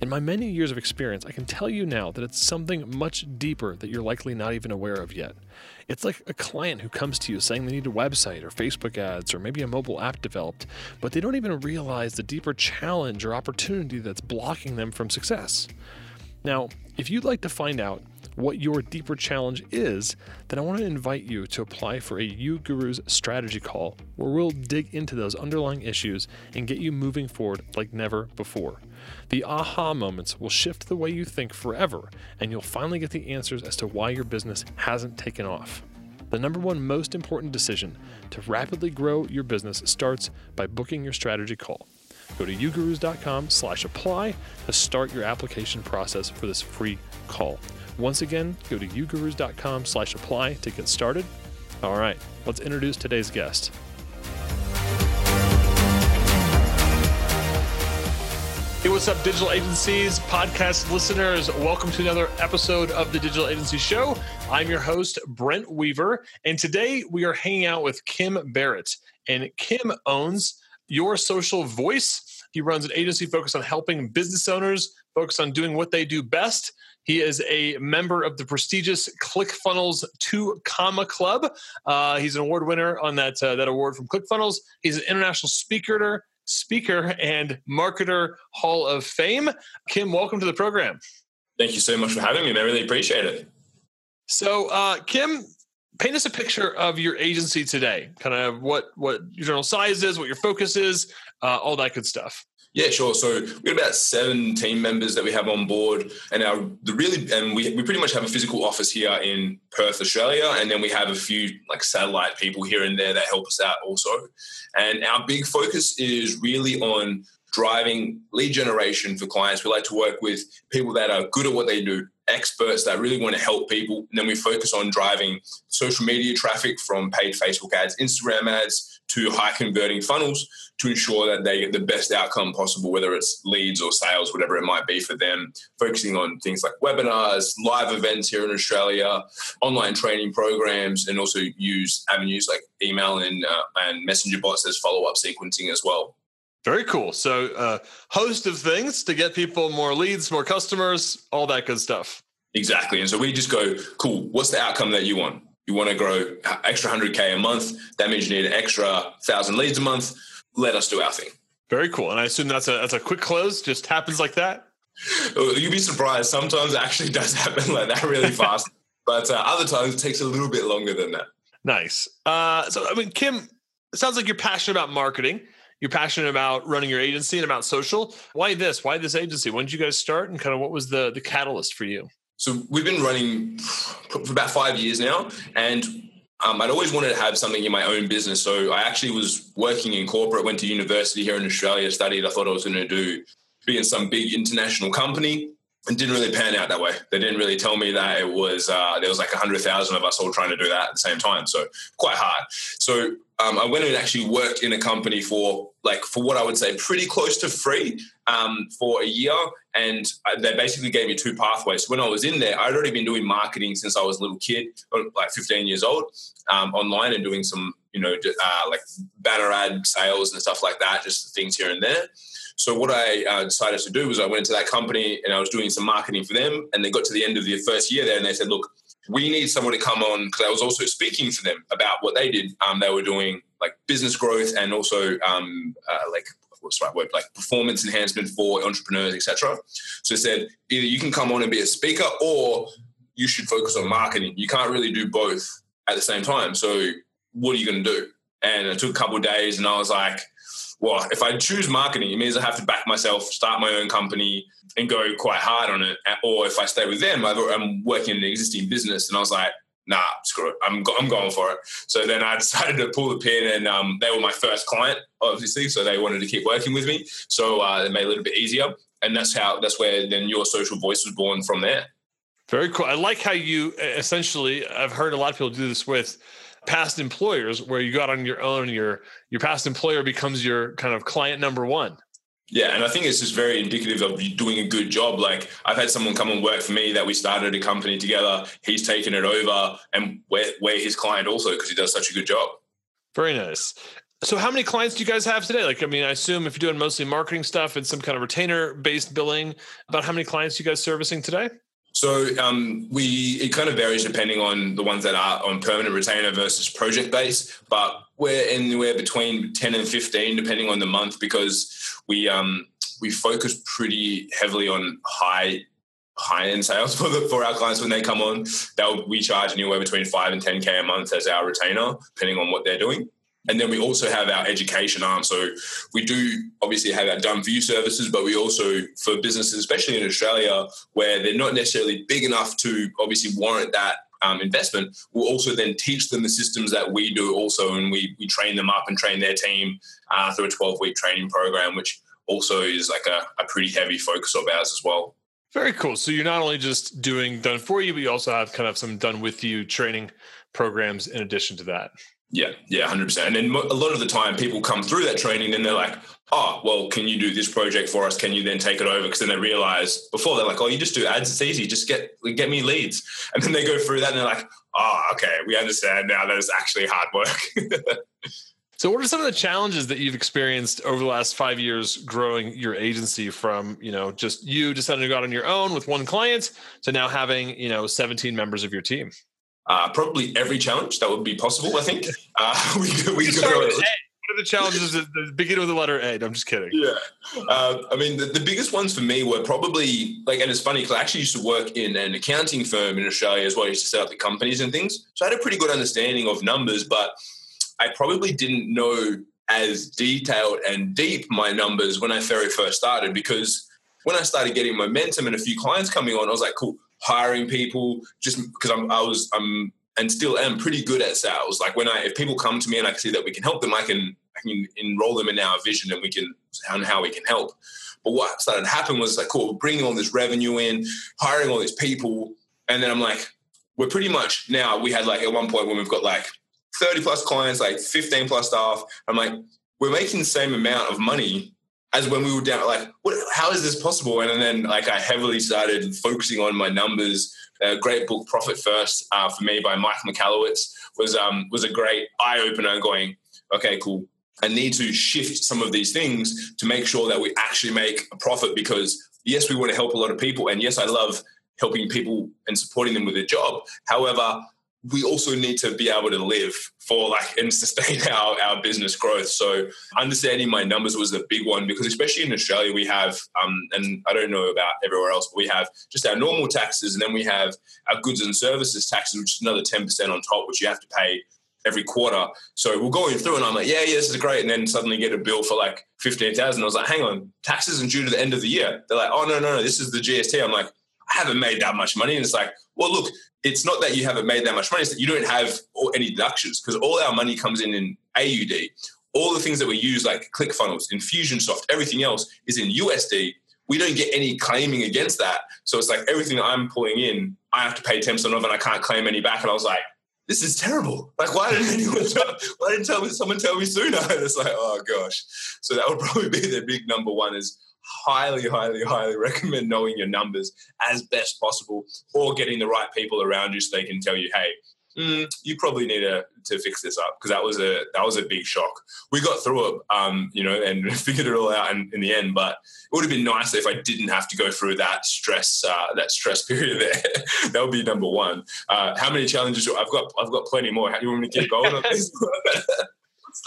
In my many years of experience, I can tell you now that it's something much deeper that you're likely not even aware of yet. It's like a client who comes to you saying they need a website or Facebook ads or maybe a mobile app developed, but they don't even realize the deeper challenge or opportunity that's blocking them from success. Now, if you'd like to find out what your deeper challenge is, then I want to invite you to apply for a uGurus strategy call where we'll dig into those underlying issues and get you moving forward like never before. The aha moments will shift the way you think forever, and you'll finally get the answers as to why your business hasn't taken off. The number one most important decision to rapidly grow your business starts by booking your strategy call. Go to ugurus.com slash apply to start your application process for this free call. Once again, go to ugurus.com slash apply to get started. All right, let's introduce today's guest. Hey, what's up, digital agencies, podcast listeners? Welcome to another episode of the Digital Agency Show. I'm your host, Brent Weaver, and today we are hanging out with Kim Barrett. And Kim owns Your Social Voice. He runs an agency focused on helping business owners focus on doing what they do best. He is a member of the prestigious ClickFunnels 2 Comma Club. Uh, he's an award winner on that, uh, that award from ClickFunnels. He's an international speaker speaker and marketer Hall of Fame. Kim, welcome to the program. Thank you so much for having me. I really appreciate it. So, uh, Kim, paint us a picture of your agency today. Kind of what what your general size is, what your focus is, uh, all that good stuff. Yeah, sure. So we've got about seven team members that we have on board, and our the really and we, we pretty much have a physical office here in Perth, Australia, and then we have a few like satellite people here and there that help us out also. And our big focus is really on driving lead generation for clients. We like to work with people that are good at what they do, experts that really want to help people, and then we focus on driving social media traffic from paid Facebook ads, Instagram ads to high converting funnels to ensure that they get the best outcome possible, whether it's leads or sales, whatever it might be for them, focusing on things like webinars, live events here in Australia, online training programs, and also use avenues like email and, uh, and messenger bots as follow up sequencing as well. Very cool. So, a uh, host of things to get people more leads, more customers, all that good stuff. Exactly. And so we just go, cool, what's the outcome that you want? You want to grow extra 100K a month. That means you need an extra 1,000 leads a month. Let us do our thing. Very cool. And I assume that's a, that's a quick close, just happens like that? You'd be surprised. Sometimes it actually does happen like that really fast. but uh, other times it takes a little bit longer than that. Nice. Uh, so, I mean, Kim, it sounds like you're passionate about marketing. You're passionate about running your agency and about social. Why this? Why this agency? When did you guys start and kind of what was the, the catalyst for you? So we've been running for about five years now, and um, I'd always wanted to have something in my own business. So I actually was working in corporate, went to university here in Australia, studied. I thought I was going to do be in some big international company, and didn't really pan out that way. They didn't really tell me that it was uh, there was like a hundred thousand of us all trying to do that at the same time. So quite hard. So um, I went and actually worked in a company for like for what I would say pretty close to free um, for a year, and they basically gave me two pathways. So when I was in there, I'd already been doing marketing since I was a little kid, like 15 years old, um, online and doing some you know uh, like banner ad sales and stuff like that, just things here and there. So what I uh, decided to do was I went into that company and I was doing some marketing for them, and they got to the end of the first year there, and they said, "Look, we need someone to come on because I was also speaking for them about what they did. Um, they were doing like business growth and also um, uh, like what's the right word like performance enhancement for entrepreneurs, etc. So they said either you can come on and be a speaker or you should focus on marketing. You can't really do both at the same time. So what are you going to do? And it took a couple days, and I was like, well, if I choose marketing, it means I have to back myself, start my own company, and go quite hard on it. Or if I stay with them, I'm working in an existing business, and I was like, nah, screw it, I'm go- I'm going for it. So then I decided to pull the pin, and um, they were my first client, obviously, so they wanted to keep working with me. So uh, it made it a little bit easier, and that's how that's where then your social voice was born from there. Very cool. I like how you essentially. I've heard a lot of people do this with past employers where you got on your own your your past employer becomes your kind of client number one yeah, and I think it's just very indicative of you doing a good job. Like I've had someone come and work for me that we started a company together. He's taken it over, and we're, we're his client also because he does such a good job. Very nice. So, how many clients do you guys have today? Like, I mean, I assume if you're doing mostly marketing stuff and some kind of retainer-based billing, about how many clients you guys servicing today? So um, we it kind of varies depending on the ones that are on permanent retainer versus project based, but we're anywhere between ten and fifteen depending on the month because we um, we focus pretty heavily on high high end sales for the, for our clients when they come on. They'll we charge anywhere between five and ten k a month as our retainer, depending on what they're doing. And then we also have our education arm. So we do obviously have our done for you services, but we also, for businesses, especially in Australia, where they're not necessarily big enough to obviously warrant that um, investment, we'll also then teach them the systems that we do also. And we, we train them up and train their team uh, through a 12 week training program, which also is like a, a pretty heavy focus of ours as well. Very cool. So you're not only just doing done for you, but you also have kind of some done with you training programs in addition to that. Yeah, yeah, hundred percent. And then a lot of the time, people come through that training, and they're like, "Oh, well, can you do this project for us? Can you then take it over?" Because then they realize before they're like, "Oh, you just do ads; it's easy. Just get get me leads." And then they go through that, and they're like, "Oh, okay, we understand now. That is actually hard work." so, what are some of the challenges that you've experienced over the last five years growing your agency from you know just you deciding to go out on your own with one client to now having you know 17 members of your team? Uh, probably every challenge that would be possible. I think uh, we could, we could go. What are the challenges that begin with the letter A? I'm just kidding. Yeah, uh, I mean the, the biggest ones for me were probably like, and it's funny because I actually used to work in an accounting firm in Australia as well. I used to set up the companies and things, so I had a pretty good understanding of numbers, but I probably didn't know as detailed and deep my numbers when I very first started because when I started getting momentum and a few clients coming on, I was like, cool, hiring people just because I'm I was I'm and still am pretty good at sales. Like when I if people come to me and I can see that we can help them, I can I can enroll them in our vision and we can and how we can help. But what started to happen was like, cool, bringing all this revenue in, hiring all these people, and then I'm like, we're pretty much now. We had like at one point when we've got like 30 plus clients, like 15 plus staff. I'm like, we're making the same amount of money as when we were down, like, what, how is this possible? And then, like, I heavily started focusing on my numbers. A great book, Profit First, uh, for me by Mike Michalowicz, was um, was a great eye opener. Going, okay, cool. I need to shift some of these things to make sure that we actually make a profit. Because yes, we want to help a lot of people, and yes, I love helping people and supporting them with a job. However, we also need to be able to live for like and sustain our, our business growth. So understanding my numbers was the big one because especially in Australia we have um, and I don't know about everywhere else, but we have just our normal taxes and then we have our goods and services taxes, which is another 10% on top, which you have to pay every quarter. So we're going through and I'm like, yeah, yeah, this is great. And then suddenly get a bill for like 15,000. I was like, hang on, taxes are due to the end of the year. They're like, oh, no, no, no, this is the GST. I'm like, haven't made that much money. And it's like, well, look, it's not that you haven't made that much money, it's that you don't have any deductions because all our money comes in in AUD. All the things that we use, like ClickFunnels, Infusionsoft, everything else is in USD. We don't get any claiming against that. So it's like everything that I'm pulling in, I have to pay 10% of and I can't claim any back. And I was like, this is terrible. Like, why didn't anyone tell, why didn't tell me, someone tell me sooner? And it's like, oh gosh. So that would probably be the big number one is highly, highly, highly recommend knowing your numbers as best possible or getting the right people around you so they can tell you, hey, mm, you probably need to, to fix this up because that was a that was a big shock. We got through it, um, you know, and figured it all out in, in, the end. But it would have been nicer if I didn't have to go through that stress uh, that stress period there. that would be number one. Uh, how many challenges? I've got I've got plenty more. How do you want me to keep going on this?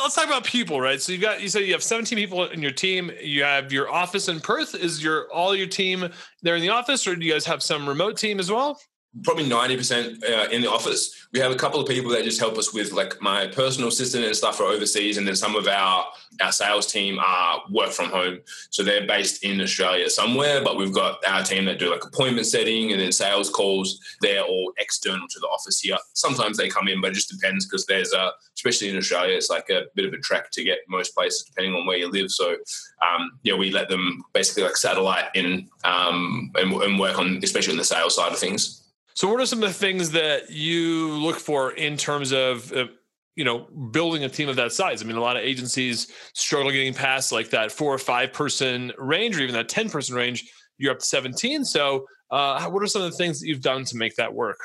Let's talk about people, right? So you got you said you have 17 people in your team. You have your office in Perth. Is your all your team there in the office, or do you guys have some remote team as well? Probably 90% uh, in the office. We have a couple of people that just help us with like my personal assistant and stuff for overseas. And then some of our, our sales team are work from home. So they're based in Australia somewhere, but we've got our team that do like appointment setting and then sales calls. They're all external to the office here. Sometimes they come in, but it just depends because there's a, especially in Australia, it's like a bit of a trek to get most places depending on where you live. So um, yeah, we let them basically like satellite in um, and, and work on, especially on the sales side of things. So, what are some of the things that you look for in terms of, uh, you know, building a team of that size? I mean, a lot of agencies struggle getting past like that four or five person range, or even that ten person range. You're up to seventeen. So, uh, what are some of the things that you've done to make that work?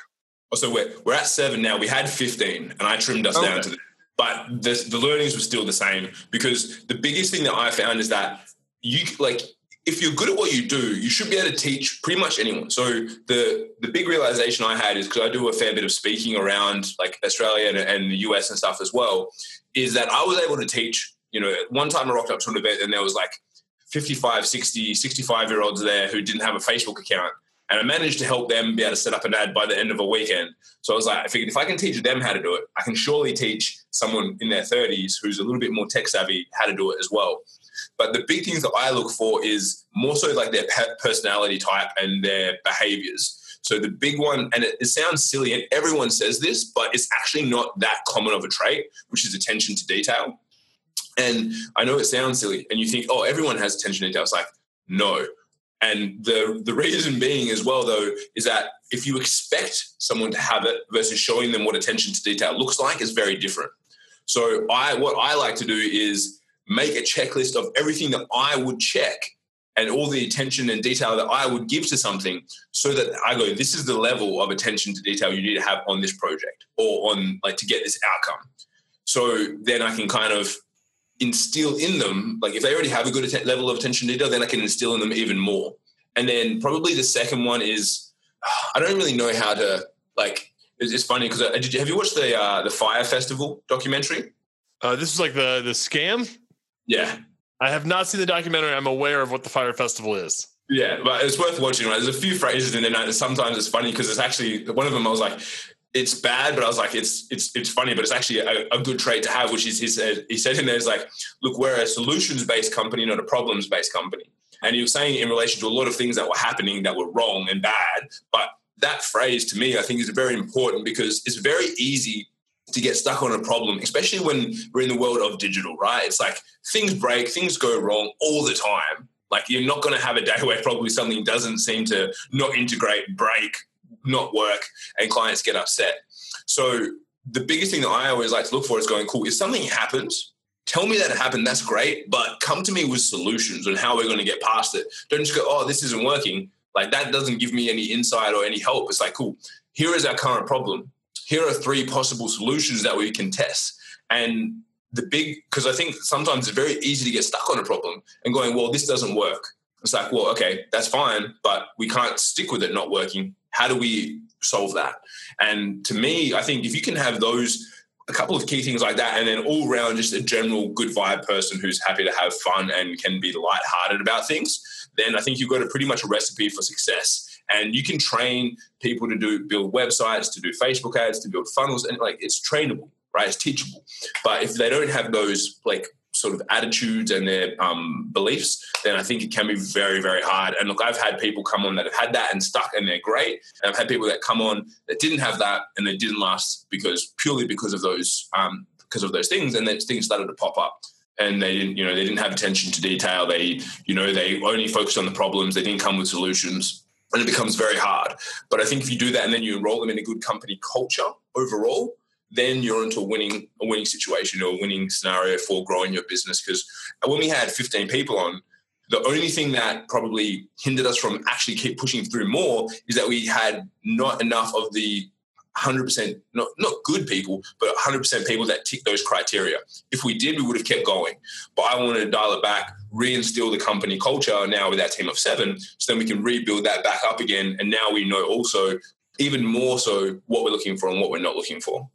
Oh, so we're we're at seven now. We had fifteen, and I trimmed us okay. down to. The, but the, the learnings were still the same because the biggest thing that I found is that you like if you're good at what you do, you should be able to teach pretty much anyone. So the the big realization I had is because I do a fair bit of speaking around like Australia and, and, the US and stuff as well, is that I was able to teach. You know, one time I rocked up to an event and there was like 55, 60, 65 year olds there who didn't have a Facebook account. And I managed to help them be able to set up an ad by the end of a weekend. So I was like, I figured if I can teach them how to do it, I can surely teach someone in their 30s who's a little bit more tech savvy how to do it as well. But the big things that I look for is more so like their personality type and their behaviors. So the big one, and it, it, sounds silly, and everyone says this, but it's actually not that common of a trait, which is attention to detail. And I know it sounds silly, and you think, oh, everyone has attention to detail. It's like, no. And the the reason being as well, though, is that if you expect someone to have it versus showing them what attention to detail looks like, is very different. So I what I like to do is make a checklist of everything that I would check and all the attention and detail that I would give to something so that I go, this is the level of attention to detail you need to have on this project or on like to get this outcome. So then I can kind of instill in them, like if they already have a good att- level of attention to detail, then I can instill in them even more. And then probably the second one is I don't really know how to like. It's, funny because uh, have you watched the uh, the Fyre Festival documentary? Uh, this is like the the scam. Yeah. I have not seen the documentary. I'm aware of what the Fyre Festival is. Yeah, but it's worth watching. Right? There's a few phrases in there. And sometimes it's funny because it's actually one of them. I was like, it's bad, but I was like, it's it's it's funny, but it's actually a, a good trait to have. Which is he said he said in there is like, look, we're a solutions based company, not a problems based company. And he was saying in relation to a lot of things that were happening that were wrong and bad. But that phrase to me, I think, is very important because it's very easy to get stuck on a problem, especially when we're in the world of digital, right? It's like things break, things go wrong all the time. Like you're not going to have a day where probably something doesn't seem to not integrate, break, not work, and clients get upset. So the biggest thing that I always like to look for is going, cool, if something happens, tell me that it happened, that's great, but come to me with solutions on how we're going to get past it. Don't just go, oh, this isn't working. Like that doesn't give me any insight or any help. It's like, cool, here is our current problem here are three possible solutions that we can test. And the big, because I think sometimes it's very easy to get stuck on a problem and going, well, this doesn't work. It's like, well, okay, that's fine, but we can't stick with it not working. How do we solve that? And to me, I think if you can have those, a couple of key things like that, and then all around just a general good vibe person who's happy to have fun and can be lighthearted about things, then I think you've got a pretty much a recipe for success. And you can train people to do build websites, to do Facebook ads, to build funnels, and like it's trainable, right? It's teachable. But if they don't have those like sort of attitudes and their um, beliefs, then I think it can be very, very hard. And look, I've had people come on that have had that and stuck, and they're great. And I've had people that come on that didn't have that and they didn't last because purely because of those um, because of those things, and then things started to pop up. And they didn't, you know, they didn't have attention to detail. They, you know, they only focused on the problems. They didn't come with solutions and it becomes very hard. But I think if you do that and then you enroll them in a good company culture overall, then you're into a winning a winning situation or a winning scenario for growing your business. Because when we had 15 people on, the only thing that probably hindered us from actually keep pushing through more is that we had not enough of the 100% not not good people, but 100% people that tick those criteria. If we did, we would have kept going. But I wanted to dial it back, reinstill the company culture now with that team of seven, so then we can rebuild that back up again. And now we know also even more so what we're looking for and what we're not looking for.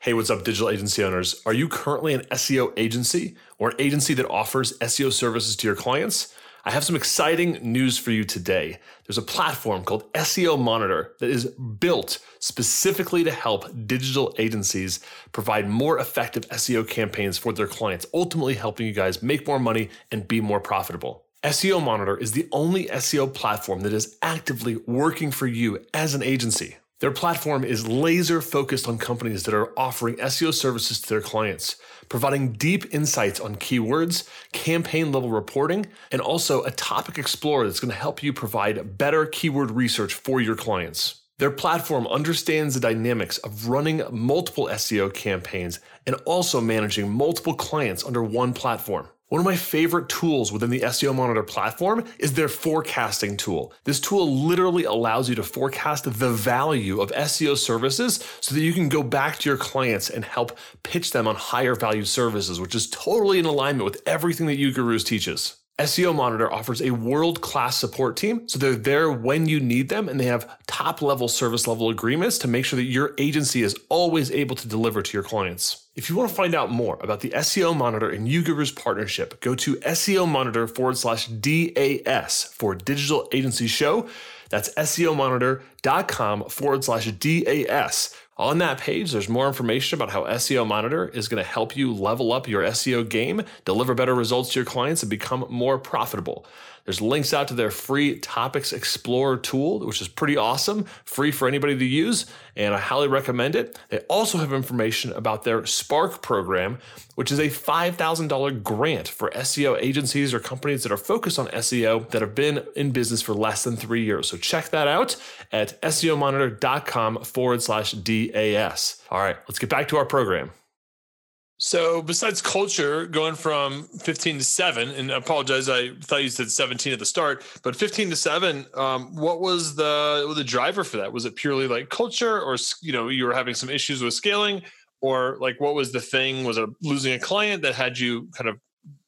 Hey, what's up, digital agency owners? Are you currently an SEO agency or an agency that offers SEO services to your clients? I have some exciting news for you today. There's a platform called SEO Monitor that is built specifically to help digital agencies provide more effective SEO campaigns for their clients, ultimately helping you guys make more money and be more profitable. SEO Monitor is the only SEO platform that is actively working for you as an agency. Their platform is laser focused on companies that are offering SEO services to their clients, providing deep insights on keywords, campaign level reporting, and also a topic explorer that's going to help you provide better keyword research for your clients. Their platform understands the dynamics of running multiple SEO campaigns and also managing multiple clients under one platform. One of my favorite tools within the SEO Monitor platform is their forecasting tool. This tool literally allows you to forecast the value of SEO services so that you can go back to your clients and help pitch them on higher value services, which is totally in alignment with everything that UGurus teaches. SEO Monitor offers a world class support team, so they're there when you need them and they have top level service level agreements to make sure that your agency is always able to deliver to your clients. If you want to find out more about the SEO Monitor and UGurus partnership, go to SEO Monitor forward slash DAS for Digital Agency Show. That's SEOmonitor.com forward slash DAS on that page, there's more information about how SEO Monitor is going to help you level up your SEO game, deliver better results to your clients, and become more profitable. There's links out to their free Topics Explorer tool, which is pretty awesome, free for anybody to use, and I highly recommend it. They also have information about their Spark program, which is a $5,000 grant for SEO agencies or companies that are focused on SEO that have been in business for less than three years. So check that out at SEOmonitor.com forward slash DAS. All right, let's get back to our program. So, besides culture, going from 15 to 7, and I apologize, I thought you said 17 at the start, but 15 to 7, um, what was the the driver for that? Was it purely like culture, or you know, you were having some issues with scaling, or like what was the thing? Was it losing a client that had you kind of,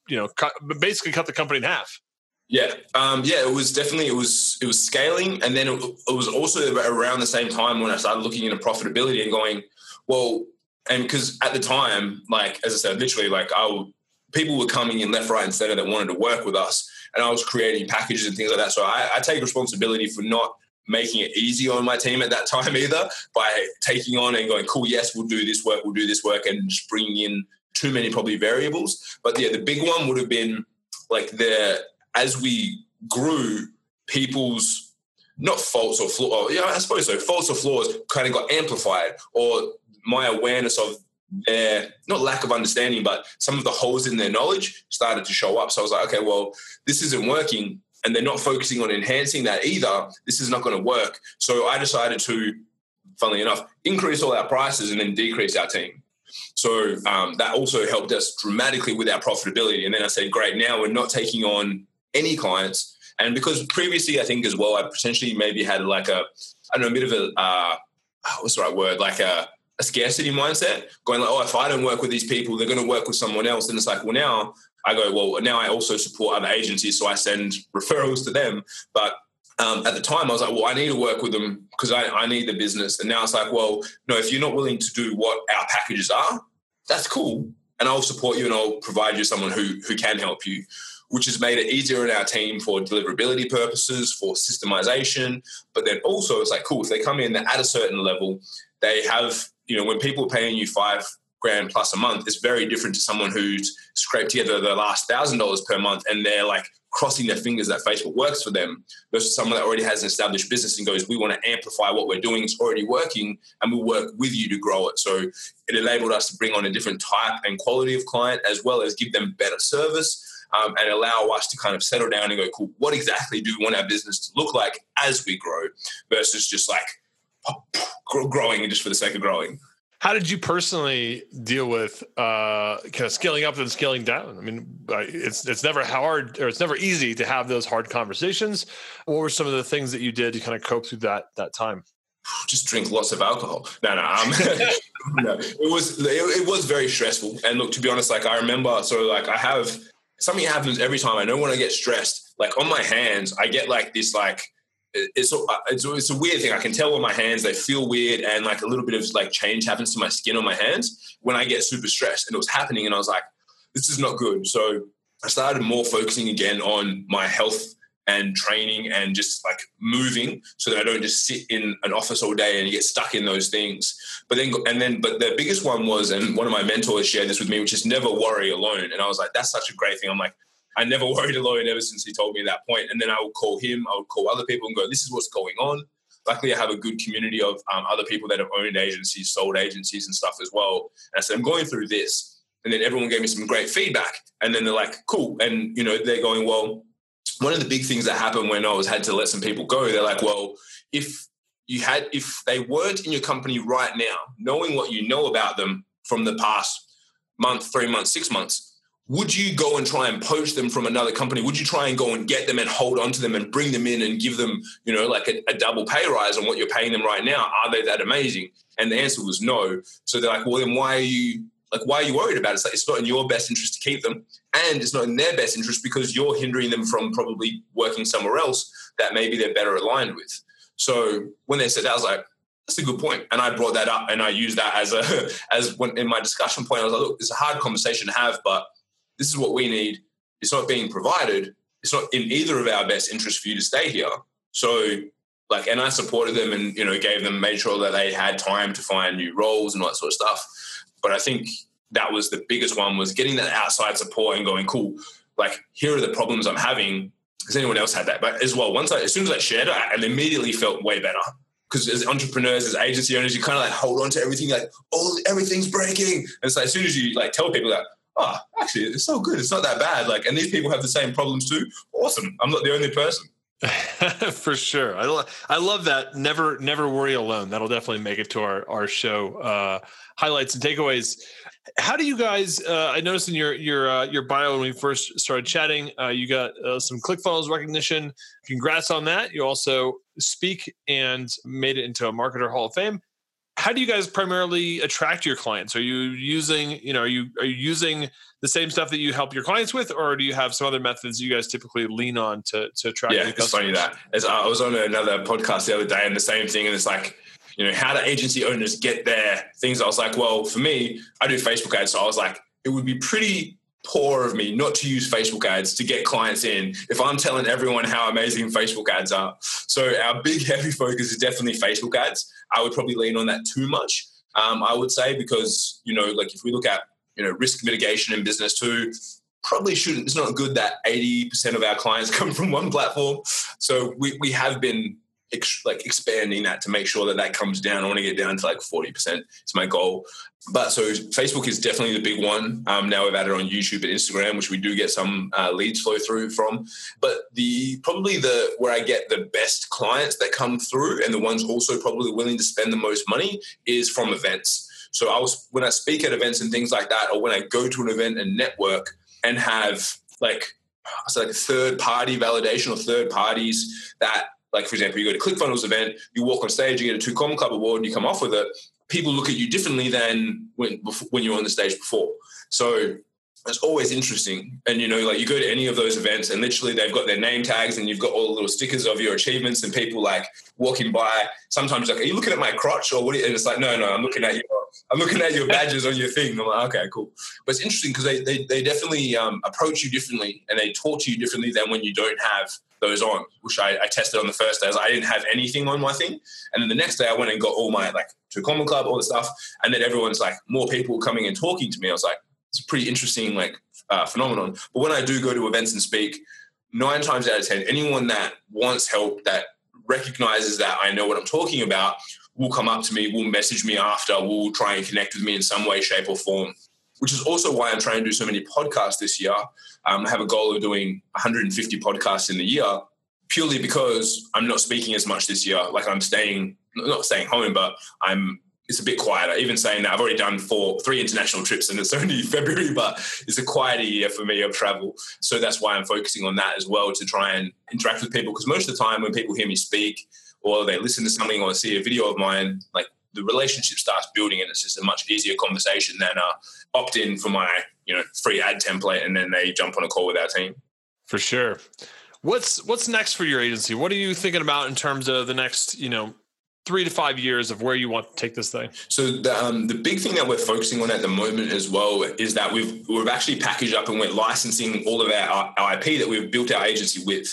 you know, cut, basically cut the company in half? Yeah, um, yeah, it was definitely it was it was scaling, and then it, it was also around the same time when I started looking into profitability and going, well and because at the time, like as I said, literally, like I would, people were coming in left, right, and center that wanted to work with us, and I was creating packages and things like that. So I, I take responsibility for not making it easy on my team at that time either by taking on and going, cool, yes, we'll do this work, we'll do this work, and just bringing in too many probably variables. But yeah, the big one would have been like the as we grew, people's not faults or flaws, yeah, I suppose so, faults or flaws kind of got amplified, or my awareness of their not lack of understanding, but some of the holes in their knowledge started to show up. So I was like, okay, well, this isn't working, and they're not focusing on enhancing that either. This is not going to work. So I decided to, funnily enough, increase all our prices and then decrease our team. So um, that also helped us dramatically with our profitability. And then I said, great, now we're not taking on any clients. And because previously, I think as well, I potentially maybe had like a, I don't know, a bit of a, uh, what's the right word? Like a, a scarcity mindset, going like, oh, if I don't work with these people, they're going to work with someone else. And it's like, well, now I go, well, now I also support other agencies, so I send referrals to them. But um, at the time, I was like, well, I need to work with them because I, I need the business. And now it's like, well, no, if you're not willing to do what our packages are, that's cool. And I'll support you and I'll provide you someone who, who can help you, which has made it easier in our team for deliverability purposes, for systemization. But then also, it's like, cool, if they come in they're at a certain level, they have you know, when people are paying you five grand plus a month, it's very different to someone who's scraped together the last thousand dollars per month and they're like crossing their fingers that Facebook works for them versus someone that already has an established business and goes, we want to amplify what we're doing. It's already working and we'll work with you to grow it. So it enabled us to bring on a different type and quality of client as well as give them better service. Um, and allow us to kind of settle down and go, cool, what exactly do we want our business to look like as we grow versus just like growing just for the sake of growing. How did you personally deal with uh, kind of scaling up and scaling down? I mean, it's it's never hard or it's never easy to have those hard conversations. What were some of the things that you did to kind of cope through that that time? Just drink lots of alcohol. No, no, um, no. It was it, it was very stressful. And look, to be honest, like I remember, so like I have something happens every time. I know when I get stressed, like on my hands, I get like this like it's, uh, it's it's a weird thing. I can tell on my hands they feel weird, and like a little bit of like change happens to my skin on my hands when I get super stressed. And it was happening, and I was like, "This is not good." So I started more focusing again on my health and training and just like moving so that I don't just sit in an office all day and get stuck in those things. But then, and then, but the biggest one was, and one of my mentors shared this with me, which is never worry alone. And I was like, that's such a great thing. I'm like, I never worried alone ever since he told me that point. And then I would call him, I would call other people and go, this is what's going on. Luckily, I have a good community of um, other people that have owned agencies, sold agencies, and stuff as well. And I said, I'm going through this. And then everyone gave me some great feedback. And then they're like, cool. And, you know, they're going, well, one of the big things that happened when I was had to let some people go, they're like, well, if you had, if they weren't in your company right now, knowing what you know about them from the past month, three months, six months, would you go and try and poach them from another company? Would you try and go and get them and hold on to them and bring them in and give them, you know, like a, a, double pay rise on what you're paying them right now? Are they that amazing? And the answer was no. So they're like, well, then why are you like why are you worried about it? It's like it's not in your best interest to keep them, and it's not in their best interest because you're hindering them from probably working somewhere else that maybe they're better aligned with. So when they said that, I was like, that's a good point. And I brought that up and I used that as a as in my discussion point. I was like, look, it's a hard conversation to have, but this is what we need. It's not being provided. It's not in either of our best interest for you to stay here. So, like, and I supported them and, you know, gave them, made sure that they had time to find new roles and all that sort of stuff. But I think that was the biggest one was getting that outside support and going, cool, like, here are the problems I'm having. Has anyone else had that? But as well, once I, as soon as I shared it, I immediately felt way better because as entrepreneurs, as agency owners, you kind of like hold on to everything, like, oh, everything's breaking. And so as soon as you like tell people that, oh, actually, it's so good. It's not that bad. Like, and these people have the same problems too. Awesome. I'm not the only person. For sure. I, lo- I love that. Never, never worry alone. That'll definitely make it to our, our show uh, highlights and takeaways. How do you guys? Uh, I noticed in your your uh, your bio when we first started chatting, uh, you got uh, some ClickFunnels recognition. Congrats on that. You also speak and made it into a marketer Hall of Fame how do you guys primarily attract your clients? Are you using you know are you are you using the same stuff that you help your clients with or do you have some other methods you guys typically lean on to to attract yeah it's funny that As i was on another podcast the other day and the same thing and it's like you know how do agency owners get their things? I was like well for me i do facebook ads so i was like it would be pretty poor of me not to use Facebook ads to get clients in if I'm telling everyone how amazing Facebook ads are. So our big heavy focus is definitely Facebook ads. I would probably lean on that too much. Um, I would say because you know, like if we look at you know risk mitigation in business too, probably shouldn't. It's not good that eighty percent of our clients come from one platform. So we we have been ex- like expanding that to make sure that that comes down. I want to get down to like forty percent. It's my goal. But so Facebook is definitely the big one. Um, now we've added on YouTube and Instagram, which we do get some uh, leads flow through from. But the probably the where I get the best clients that come through, and the ones also probably willing to spend the most money is from events. So I was when I speak at events and things like that, or when I go to an event and network and have like so like third party validation or third parties that like for example, you go to ClickFunnels event, you walk on stage, you get a Two Comma Club award, and you come off with it. People look at you differently than when when you were on the stage before. So it's always interesting. And you know, like you go to any of those events, and literally they've got their name tags, and you've got all the little stickers of your achievements, and people like walking by. Sometimes like, are you looking at my crotch or what? and it's like, no, no, I'm looking at your, I'm looking at your badges on your thing. I'm like, okay, cool. But it's interesting because they, they they definitely um, approach you differently, and they talk to you differently than when you don't have those on, which I, I tested on the first day. I, like, I, didn't have anything on my thing. And then the next day I went and got all my like to a common club, all the stuff. And then everyone's like more people coming and talking to me. I was like, it's a pretty interesting like uh, phenomenon. But when I do go to events and speak, nine times out of 10, anyone that wants help, that recognizes that I know what I'm talking about, will come up to me, will message me after, will try and connect with me in some way, shape, or form which is also why I'm trying to do so many podcasts this year. Um, I have a goal of doing 150 podcasts in the year, purely because I'm not speaking as much this year. Like I'm staying, not staying home, but I'm. It's a bit quieter. Even saying that, I've already done four, three international trips, and it's only February, but it's a quieter year for me of travel. So that's why I'm focusing on that as well to try and interact with people. Because most of the time, when people hear me speak, or they listen to something or see a video of mine, like the relationship starts building and it's just a much easier conversation than uh, opt in for my you know free ad template and then they jump on a call with our team for sure what's what's next for your agency what are you thinking about in terms of the next you know three to five years of where you want to take this thing? So the um, the big thing that we're focusing on at the moment as well is that we've we've actually packaged up and we're licensing all of our, our IP that we've built our agency with.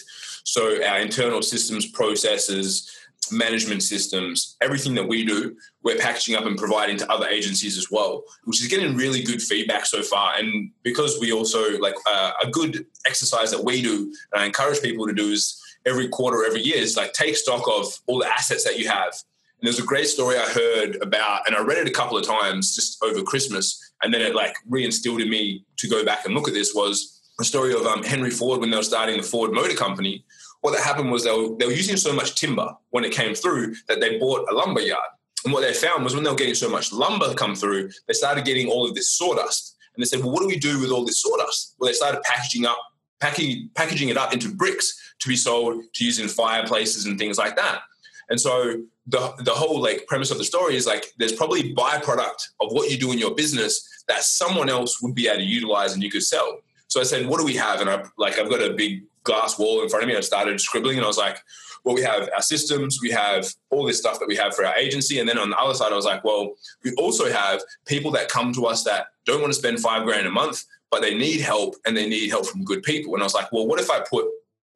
So our internal systems, processes, management systems, everything that we do, we're packaging up and providing to other agencies as well, which is getting really good feedback so far. And because we also like uh, a good exercise that we do, and I encourage people to do is every quarter, every year, is like take stock of all the assets that you have. And there's a great story I heard about, and I read it a couple of times just over Christmas, and then it like reinstilled in me to go back and look at this was a story of um, Henry Ford when they were starting the Ford Motor Company what that happened was they were, they were using so much timber when it came through that they bought a lumber yard. And what they found was when they were getting so much lumber come through, they started getting all of this sawdust. And they said, well, what do we do with all this sawdust? Well, they started packaging up, packing, packaging it up into bricks to be sold to use in fireplaces and things like that. And so the, the whole like premise of the story is like there's probably byproduct of what you do in your business that someone else would be able to utilize and you could sell. So I said, what do we have? And I like I've got a big glass wall in front of me. I started scribbling and I was like, well, we have our systems, we have all this stuff that we have for our agency. And then on the other side, I was like, well, we also have people that come to us that don't want to spend five grand a month, but they need help and they need help from good people. And I was like, well, what if I put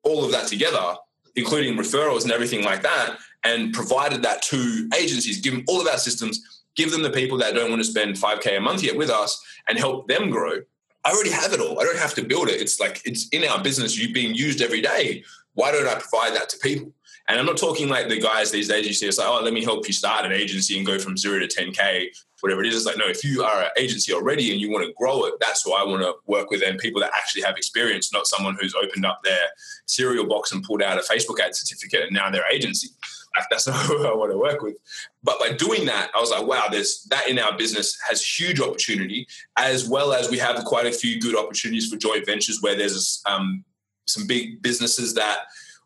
all of that together, including referrals and everything like that, and provided that to agencies, give them all of our systems, give them the people that don't want to spend 5K a month yet with us and help them grow. I already have it all. I don't have to build it. It's like it's in our business, you being used every day. Why don't I provide that to people? And I'm not talking like the guys these days you see, it's like, oh, let me help you start an agency and go from zero to 10K, whatever it is. It's like, no, if you are an agency already and you want to grow it, that's why I want to work with them people that actually have experience, not someone who's opened up their cereal box and pulled out a Facebook ad certificate and now their agency. Like, that's not who I want to work with. But by doing that, I was like, wow, there's that in our business has huge opportunity, as well as we have quite a few good opportunities for joint ventures where there's um, some big businesses that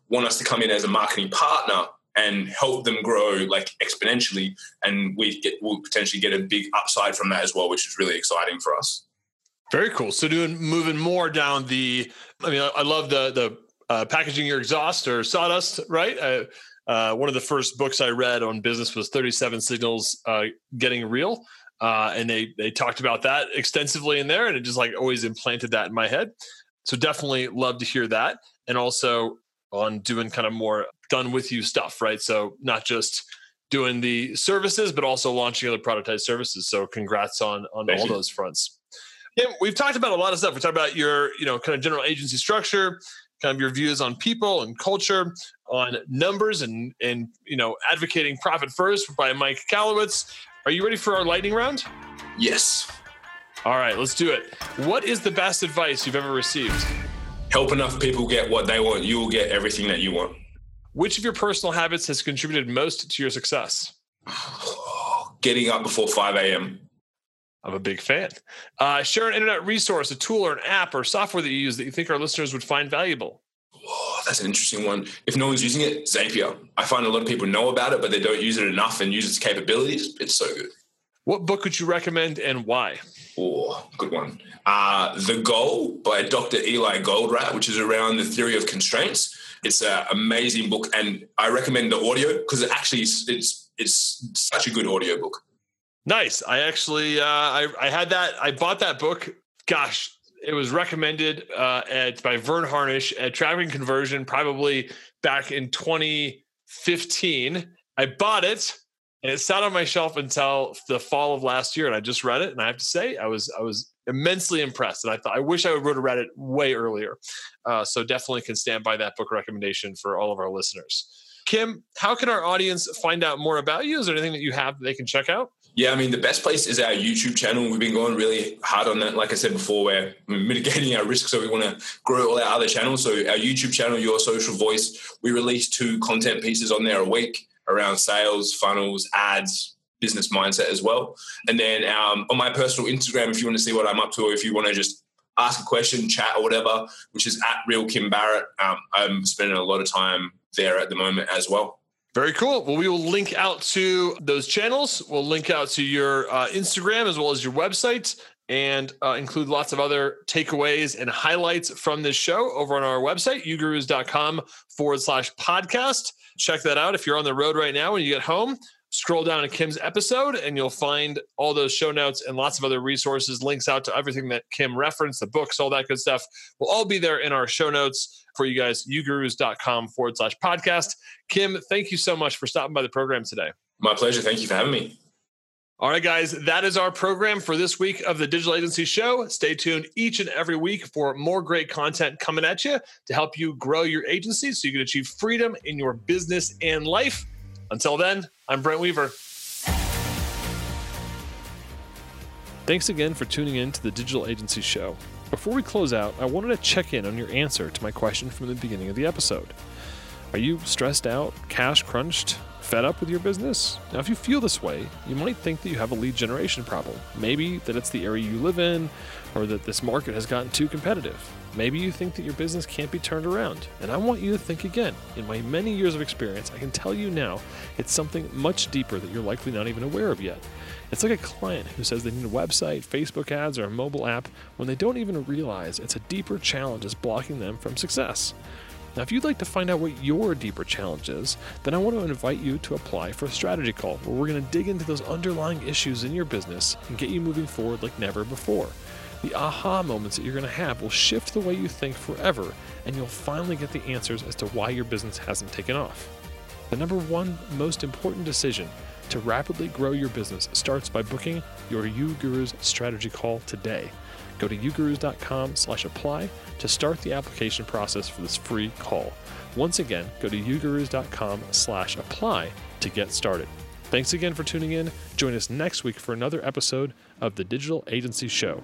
want us to come in as a marketing partner and help them grow like exponentially and we get we'll potentially get a big upside from that as well which is really exciting for us very cool so doing moving more down the i mean i, love the the uh, packaging your exhaust or sawdust right uh, uh, one of the first books I read on business was 37 Signals uh, Getting Real. Uh, and they they talked about that extensively in there, and it just like always implanted that in my head. So definitely love to hear that, and also on doing kind of more done with you stuff, right? So not just doing the services, but also launching other productized services. So congrats on on Thank all you. those fronts. We've talked about a lot of stuff. We talked about your you know kind of general agency structure, kind of your views on people and culture, on numbers and and you know advocating profit first by Mike Kalowitz. Are you ready for our lightning round? Yes. All right, let's do it. What is the best advice you've ever received? Help enough people get what they want, you will get everything that you want. Which of your personal habits has contributed most to your success? Getting up before 5 a.m. I'm a big fan. Uh, share an internet resource, a tool, or an app or software that you use that you think our listeners would find valuable. Oh, that's an interesting one. If no one's using it, Zapier. I find a lot of people know about it, but they don't use it enough and use its capabilities. It's so good. What book would you recommend and why? Oh, good one. Uh, the Goal by Dr. Eli Goldratt, which is around the theory of constraints. It's an amazing book, and I recommend the audio because it actually is, it's it's such a good audio book. Nice. I actually uh, I I had that. I bought that book. Gosh, it was recommended uh, at by Verne Harnish at Traffic Conversion, probably back in 2015. I bought it and it sat on my shelf until the fall of last year, and I just read it, and I have to say, I was I was immensely impressed, and I thought I wish I would have read it way earlier. Uh, so definitely can stand by that book recommendation for all of our listeners. Kim, how can our audience find out more about you? Is there anything that you have that they can check out? Yeah, I mean, the best place is our YouTube channel. We've been going really hard on that. Like I said before, we're mitigating our risk, so we want to grow all our other channels. So, our YouTube channel, Your Social Voice, we release two content pieces on there a week around sales, funnels, ads, business mindset as well. And then um, on my personal Instagram, if you want to see what I'm up to, or if you want to just ask a question, chat, or whatever, which is at Real Kim Barrett, um, I'm spending a lot of time there at the moment as well. Very cool. Well, we will link out to those channels. We'll link out to your uh, Instagram as well as your website and uh, include lots of other takeaways and highlights from this show over on our website, ugurus.com forward slash podcast. Check that out. If you're on the road right now when you get home, scroll down to Kim's episode and you'll find all those show notes and lots of other resources, links out to everything that Kim referenced, the books, all that good stuff will all be there in our show notes for you guys, ugurus.com forward slash podcast. Kim, thank you so much for stopping by the program today. My pleasure. Thank you for having me. All right, guys, that is our program for this week of the Digital Agency Show. Stay tuned each and every week for more great content coming at you to help you grow your agency so you can achieve freedom in your business and life. Until then, I'm Brent Weaver. Thanks again for tuning in to the Digital Agency Show. Before we close out, I wanted to check in on your answer to my question from the beginning of the episode. Are you stressed out, cash crunched, Fed up with your business? Now, if you feel this way, you might think that you have a lead generation problem. Maybe that it's the area you live in, or that this market has gotten too competitive. Maybe you think that your business can't be turned around. And I want you to think again. In my many years of experience, I can tell you now it's something much deeper that you're likely not even aware of yet. It's like a client who says they need a website, Facebook ads, or a mobile app when they don't even realize it's a deeper challenge that's blocking them from success. Now, if you'd like to find out what your deeper challenge is, then I want to invite you to apply for a strategy call where we're going to dig into those underlying issues in your business and get you moving forward like never before. The aha moments that you're going to have will shift the way you think forever, and you'll finally get the answers as to why your business hasn't taken off. The number one most important decision to rapidly grow your business starts by booking your uGurus strategy call today. Go to ugurus.com slash apply to start the application process for this free call. Once again, go to ugurus.com slash apply to get started. Thanks again for tuning in. Join us next week for another episode of the Digital Agency Show.